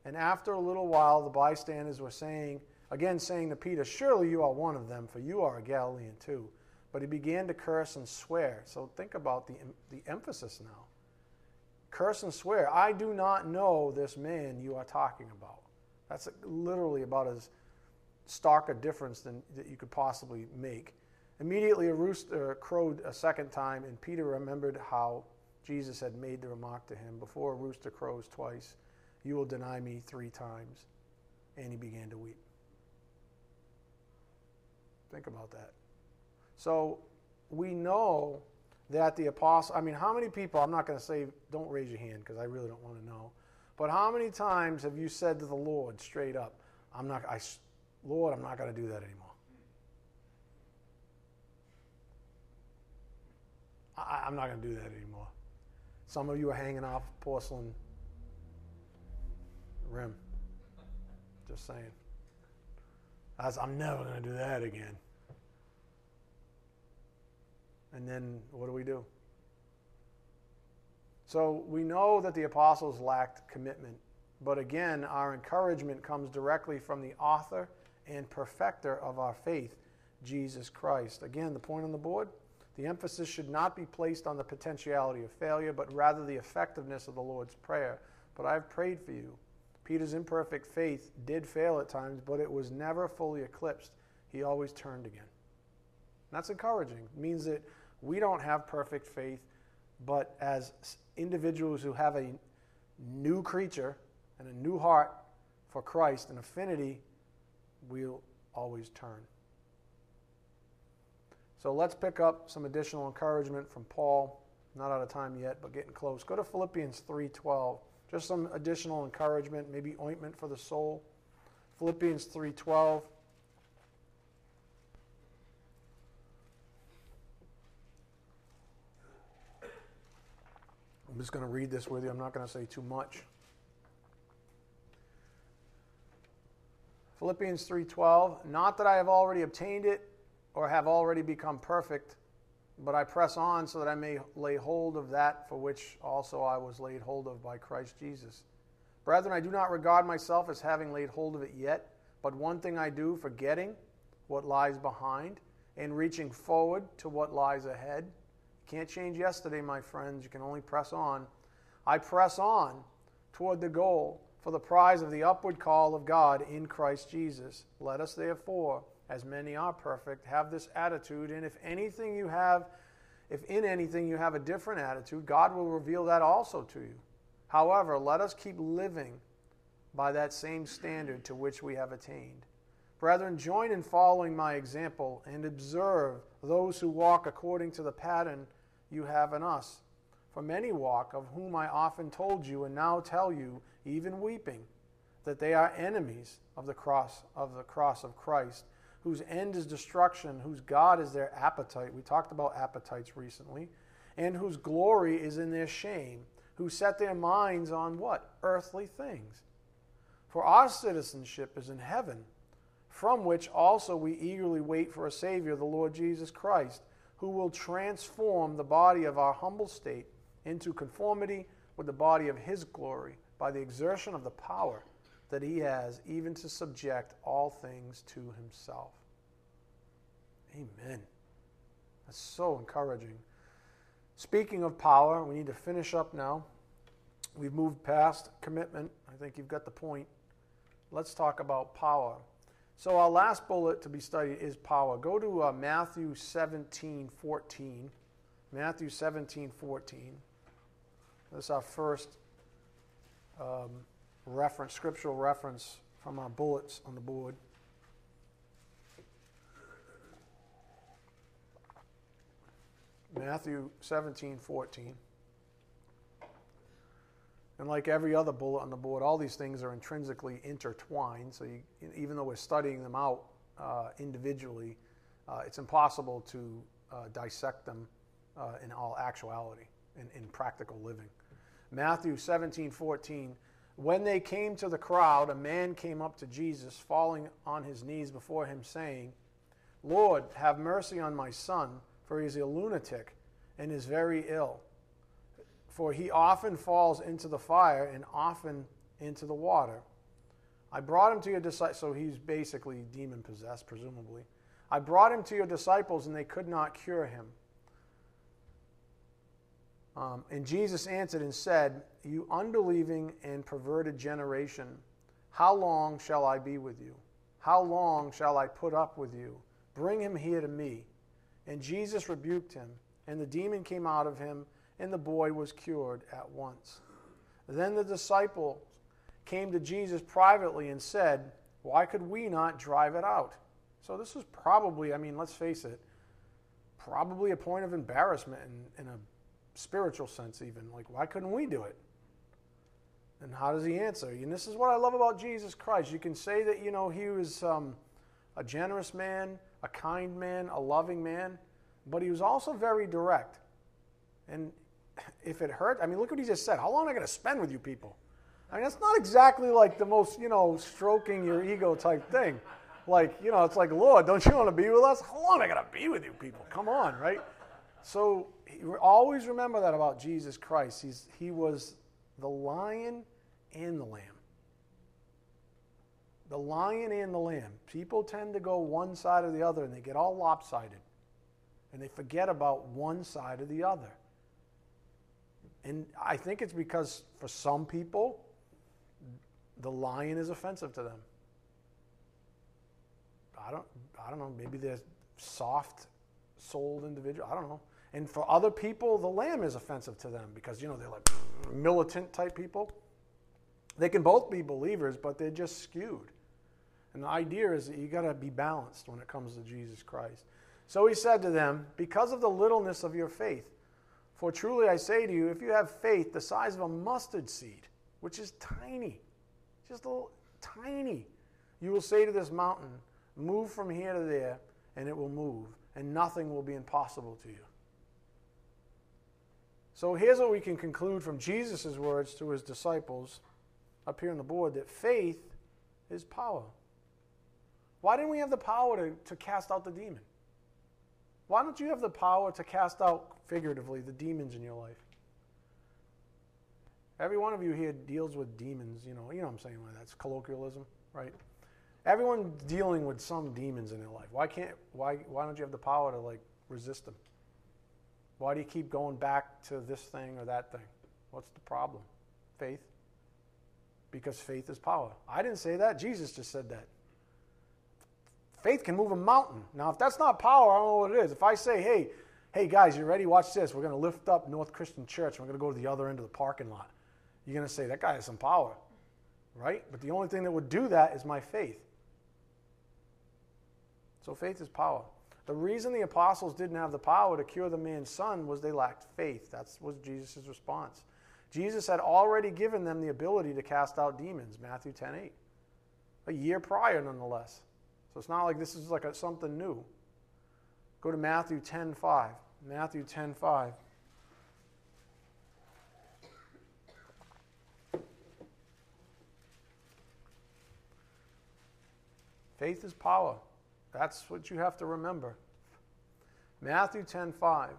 And after a little while, the bystanders were saying, again saying to Peter, Surely you are one of them, for you are a Galilean too. But he began to curse and swear. So think about the, the emphasis now curse and swear, I do not know this man you are talking about. That's literally about as stark a difference than that you could possibly make. Immediately a rooster crowed a second time, and Peter remembered how Jesus had made the remark to him, Before a rooster crows twice, you will deny me three times. And he began to weep. Think about that. So we know that the apostle, I mean, how many people, I'm not going to say, don't raise your hand because I really don't want to know, but how many times have you said to the Lord straight up, I'm not, I, Lord, I'm not going to do that anymore? I, I'm not going to do that anymore. Some of you are hanging off porcelain rim. Just saying. I'm never going to do that again. And then what do we do? So we know that the apostles lacked commitment. But again, our encouragement comes directly from the author and perfecter of our faith, Jesus Christ. Again, the point on the board the emphasis should not be placed on the potentiality of failure, but rather the effectiveness of the Lord's Prayer. But I've prayed for you. Peter's imperfect faith did fail at times, but it was never fully eclipsed. He always turned again. that's encouraging. It means that we don't have perfect faith, but as individuals who have a new creature and a new heart for Christ, an affinity, we'll always turn. So let's pick up some additional encouragement from Paul. Not out of time yet, but getting close. Go to Philippians 3:12. Just some additional encouragement, maybe ointment for the soul. Philippians 3:12. I'm just going to read this with you. I'm not going to say too much. Philippians 3:12, not that I have already obtained it or have already become perfect, but I press on so that I may lay hold of that for which also I was laid hold of by Christ Jesus. Brethren, I do not regard myself as having laid hold of it yet, but one thing I do, forgetting what lies behind and reaching forward to what lies ahead. Can't change yesterday, my friends. You can only press on. I press on toward the goal for the prize of the upward call of God in Christ Jesus. Let us therefore, as many are perfect, have this attitude, and if anything you have, if in anything you have a different attitude, God will reveal that also to you. However, let us keep living by that same standard to which we have attained. Brethren, join in following my example and observe those who walk according to the pattern you have in us. For many walk, of whom I often told you and now tell you, even weeping, that they are enemies of the cross of the cross of Christ, whose end is destruction, whose God is their appetite. We talked about appetites recently, and whose glory is in their shame, who set their minds on what? Earthly things. For our citizenship is in heaven, from which also we eagerly wait for a Savior, the Lord Jesus Christ, who will transform the body of our humble state into conformity with the body of His glory by the exertion of the power that He has, even to subject all things to Himself. Amen. That's so encouraging. Speaking of power, we need to finish up now. We've moved past commitment. I think you've got the point let's talk about power. So, our last bullet to be studied is power. Go to uh, Matthew 17 14. Matthew 17 14. This is our first um, reference, scriptural reference from our bullets on the board. Matthew 17 14. And like every other bullet on the board, all these things are intrinsically intertwined. So you, even though we're studying them out uh, individually, uh, it's impossible to uh, dissect them uh, in all actuality, in, in practical living. Matthew 17, 14. When they came to the crowd, a man came up to Jesus, falling on his knees before him, saying, Lord, have mercy on my son, for he is a lunatic and is very ill for he often falls into the fire and often into the water. I brought him to your disciples, so he's basically demon possessed, presumably. I brought him to your disciples, and they could not cure him. Um, and Jesus answered and said, You unbelieving and perverted generation, how long shall I be with you? How long shall I put up with you? Bring him here to me. And Jesus rebuked him, and the demon came out of him and the boy was cured at once. Then the disciples came to Jesus privately and said, Why could we not drive it out? So this was probably, I mean, let's face it, probably a point of embarrassment and, in a spiritual sense, even. Like, why couldn't we do it? And how does he answer? And this is what I love about Jesus Christ. You can say that, you know, he was um, a generous man, a kind man, a loving man, but he was also very direct. And if it hurt, I mean, look what he just said. How long am I going to spend with you people? I mean, that's not exactly like the most, you know, stroking your ego type thing. Like, you know, it's like, Lord, don't you want to be with us? How long am I going to be with you people? Come on, right? So always remember that about Jesus Christ. He's, he was the lion and the lamb. The lion and the lamb. People tend to go one side or the other and they get all lopsided. And they forget about one side or the other. And I think it's because for some people, the lion is offensive to them. I don't, I don't know, maybe they're soft souled individual. I don't know. And for other people, the lamb is offensive to them because, you know, they're like militant type people. They can both be believers, but they're just skewed. And the idea is that you got to be balanced when it comes to Jesus Christ. So he said to them, Because of the littleness of your faith, for truly I say to you, if you have faith the size of a mustard seed, which is tiny, just a little tiny, you will say to this mountain, Move from here to there, and it will move, and nothing will be impossible to you. So here's what we can conclude from Jesus' words to his disciples up here on the board that faith is power. Why didn't we have the power to, to cast out the demon? Why don't you have the power to cast out, figuratively, the demons in your life? Every one of you here deals with demons, you know, you know what I'm saying like that's colloquialism, right? Everyone's dealing with some demons in their life. Why can't why why don't you have the power to like resist them? Why do you keep going back to this thing or that thing? What's the problem? Faith? Because faith is power. I didn't say that. Jesus just said that. Faith can move a mountain. Now, if that's not power, I don't know what it is. If I say, hey, hey guys, you ready? Watch this. We're going to lift up North Christian Church. We're going to go to the other end of the parking lot. You're going to say, that guy has some power, right? But the only thing that would do that is my faith. So faith is power. The reason the apostles didn't have the power to cure the man's son was they lacked faith. That was Jesus' response. Jesus had already given them the ability to cast out demons, Matthew 10 8. A year prior, nonetheless. So it's not like this is like a, something new. Go to Matthew 10 5. Matthew 10 5. Faith is power. That's what you have to remember. Matthew 10 5.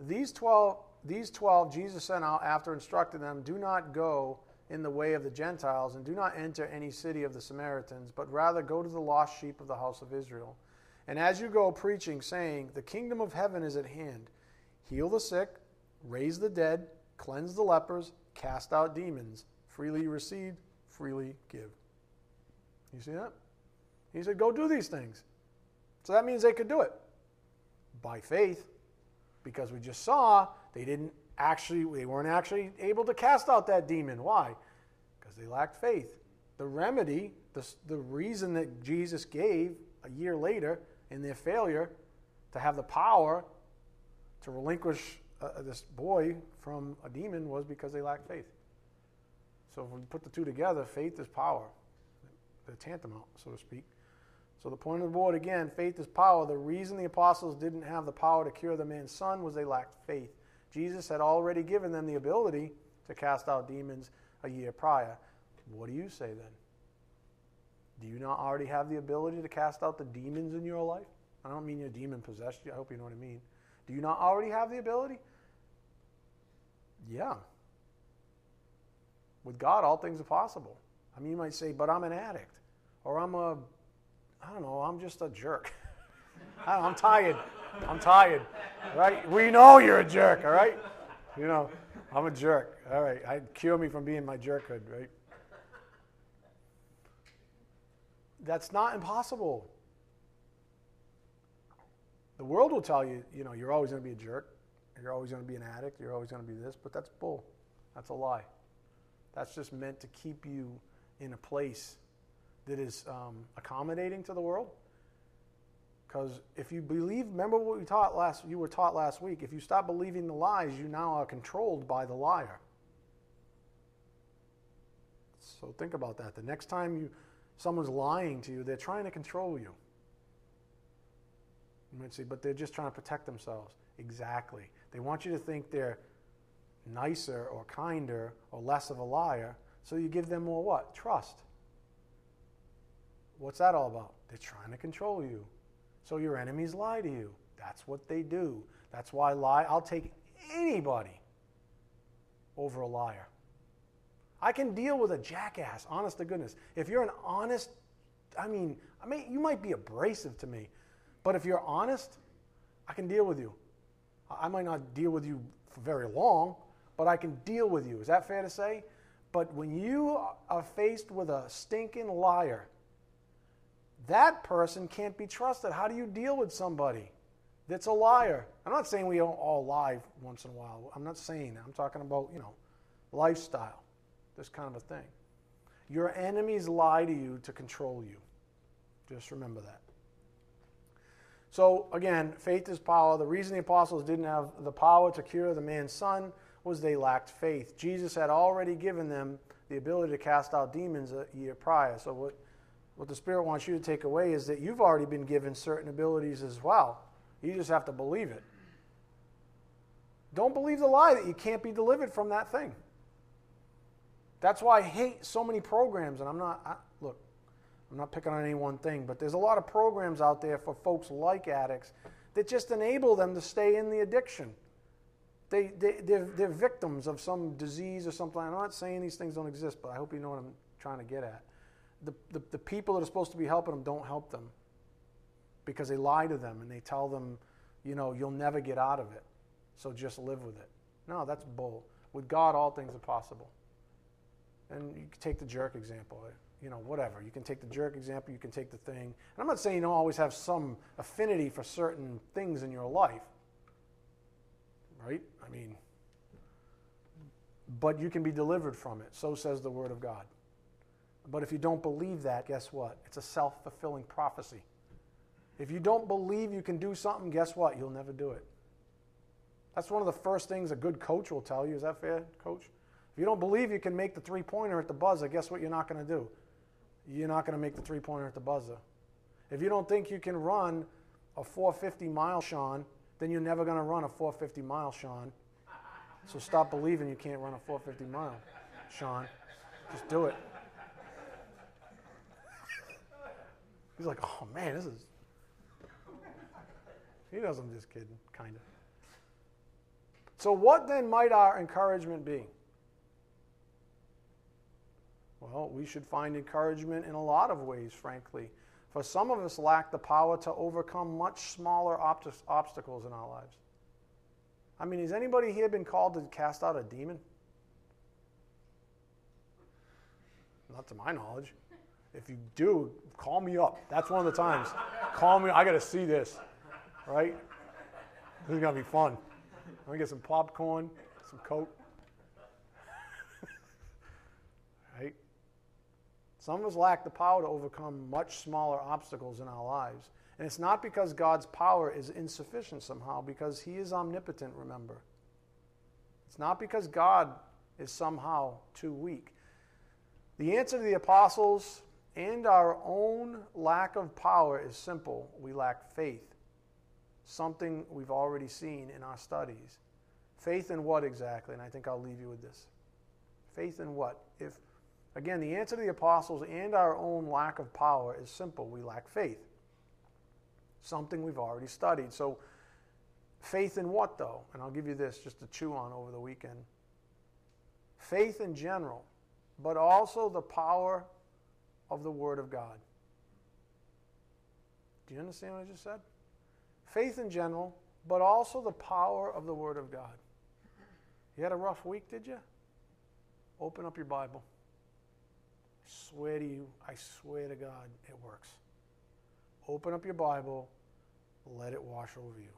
These 12, these 12 Jesus sent out after instructing them, Do not go in the way of the Gentiles, and do not enter any city of the Samaritans, but rather go to the lost sheep of the house of Israel. And as you go preaching, saying, The kingdom of heaven is at hand, heal the sick, raise the dead, cleanse the lepers, cast out demons. Freely receive, freely give. You see that? He said, Go do these things. So that means they could do it by faith, because we just saw they didn't actually, they weren't actually able to cast out that demon. Why? Because they lacked faith. The remedy, the, the reason that Jesus gave a year later in their failure to have the power to relinquish uh, this boy from a demon was because they lacked faith. So if we put the two together, faith is power. They're tantamount, so to speak. So the point of the board again, faith is power. The reason the apostles didn't have the power to cure the man's son was they lacked faith. Jesus had already given them the ability to cast out demons a year prior. What do you say then? Do you not already have the ability to cast out the demons in your life? I don't mean you're demon possessed. I hope you know what I mean. Do you not already have the ability? Yeah. With God, all things are possible. I mean, you might say, but I'm an addict, or I'm a I don't know, I'm just a jerk. (laughs) I'm tired. I'm tired. Right? We know you're a jerk, all right? You know, I'm a jerk. All right. I cure me from being my jerkhood, right? That's not impossible. The world will tell you, you know, you're always going to be a jerk. You're always going to be an addict. You're always going to be this, but that's bull. That's a lie. That's just meant to keep you in a place that is um, accommodating to the world. Because if you believe, remember what we taught last, you were taught last week. If you stop believing the lies, you now are controlled by the liar. So think about that. The next time you, someone's lying to you, they're trying to control you. You might say, but they're just trying to protect themselves. Exactly. They want you to think they're nicer or kinder or less of a liar, so you give them more what? Trust. What's that all about? They're trying to control you. So your enemies lie to you. That's what they do. That's why I lie. I'll take anybody over a liar. I can deal with a jackass, honest to goodness. If you're an honest, I mean, I mean, you might be abrasive to me, but if you're honest, I can deal with you. I might not deal with you for very long, but I can deal with you. Is that fair to say? But when you are faced with a stinking liar, that person can't be trusted. How do you deal with somebody that's a liar? I'm not saying we don't all lie once in a while. I'm not saying that. I'm talking about, you know, lifestyle, this kind of a thing. Your enemies lie to you to control you. Just remember that. So, again, faith is power. The reason the apostles didn't have the power to cure the man's son was they lacked faith. Jesus had already given them the ability to cast out demons a year prior. So, what what the Spirit wants you to take away is that you've already been given certain abilities as well. You just have to believe it. Don't believe the lie that you can't be delivered from that thing. That's why I hate so many programs, and I'm not, I, look, I'm not picking on any one thing, but there's a lot of programs out there for folks like addicts that just enable them to stay in the addiction. They, they, they're, they're victims of some disease or something. I'm not saying these things don't exist, but I hope you know what I'm trying to get at. The, the, the people that are supposed to be helping them don't help them because they lie to them and they tell them, you know, you'll never get out of it, so just live with it. No, that's bull. With God, all things are possible. And you can take the jerk example, uh, you know, whatever. You can take the jerk example, you can take the thing. And I'm not saying you don't always have some affinity for certain things in your life, right? I mean, but you can be delivered from it. So says the Word of God. But if you don't believe that, guess what? It's a self fulfilling prophecy. If you don't believe you can do something, guess what? You'll never do it. That's one of the first things a good coach will tell you. Is that fair, coach? If you don't believe you can make the three pointer at the buzzer, guess what you're not going to do? You're not going to make the three pointer at the buzzer. If you don't think you can run a 450 mile, Sean, then you're never going to run a 450 mile, Sean. So stop believing you can't run a 450 mile, Sean. Just do it. He's like, oh man, this is. He knows I'm just kidding, kind of. So, what then might our encouragement be? Well, we should find encouragement in a lot of ways, frankly. For some of us lack the power to overcome much smaller obstacles in our lives. I mean, has anybody here been called to cast out a demon? Not to my knowledge. If you do, call me up. That's one of the times. call me. I got to see this, right? This is going to be fun. I'm going to get some popcorn, some Coke. (laughs) right? Some of us lack the power to overcome much smaller obstacles in our lives. And it's not because God's power is insufficient somehow, because He is omnipotent, remember. It's not because God is somehow too weak. The answer to the apostles and our own lack of power is simple we lack faith, something we've already seen in our studies. Faith in what exactly? And I think I'll leave you with this. Faith in what? If again, the answer to the apostles and our own lack of power is simple. We lack faith. Something we've already studied. So faith in what though? And I'll give you this just to chew on over the weekend. Faith in general, but also the power of the Word of God. Do you understand what I just said? Faith in general, but also the power of the Word of God. You had a rough week, did you? Open up your Bible. I swear to you, I swear to God, it works. Open up your Bible, let it wash over you.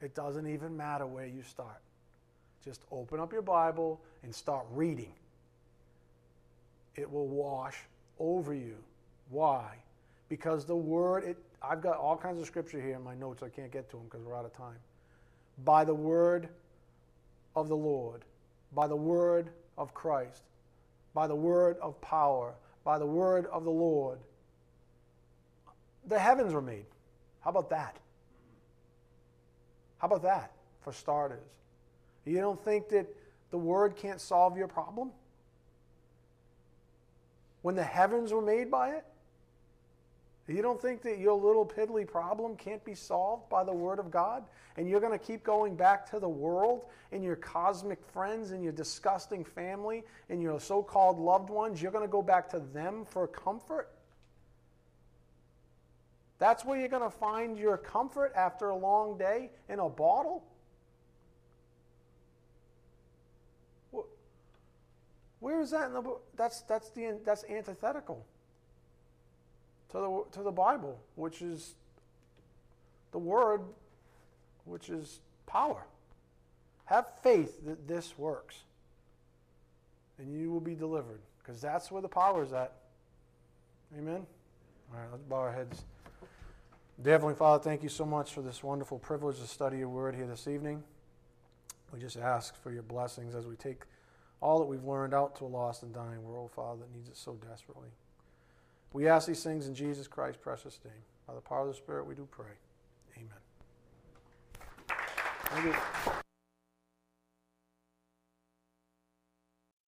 It doesn't even matter where you start. Just open up your Bible and start reading. It will wash over you. Why? Because the word, it, I've got all kinds of scripture here in my notes. I can't get to them because we're out of time. By the word of the Lord, by the word of Christ, by the word of power, by the word of the Lord, the heavens were made. How about that? How about that, for starters? You don't think that the word can't solve your problem? When the heavens were made by it? You don't think that your little piddly problem can't be solved by the Word of God? And you're going to keep going back to the world and your cosmic friends and your disgusting family and your so called loved ones? You're going to go back to them for comfort? That's where you're going to find your comfort after a long day in a bottle? Where is that in the? That's, that's, the, that's antithetical to the, to the Bible, which is the Word, which is power. Have faith that this works, and you will be delivered, because that's where the power is at. Amen? All right, let's bow our heads. Dear Heavenly Father, thank you so much for this wonderful privilege to study your word here this evening. We just ask for your blessings as we take all that we've learned out to a lost and dying world, Father, that needs it so desperately. We ask these things in Jesus Christ's precious name. By the power of the Spirit, we do pray. Amen.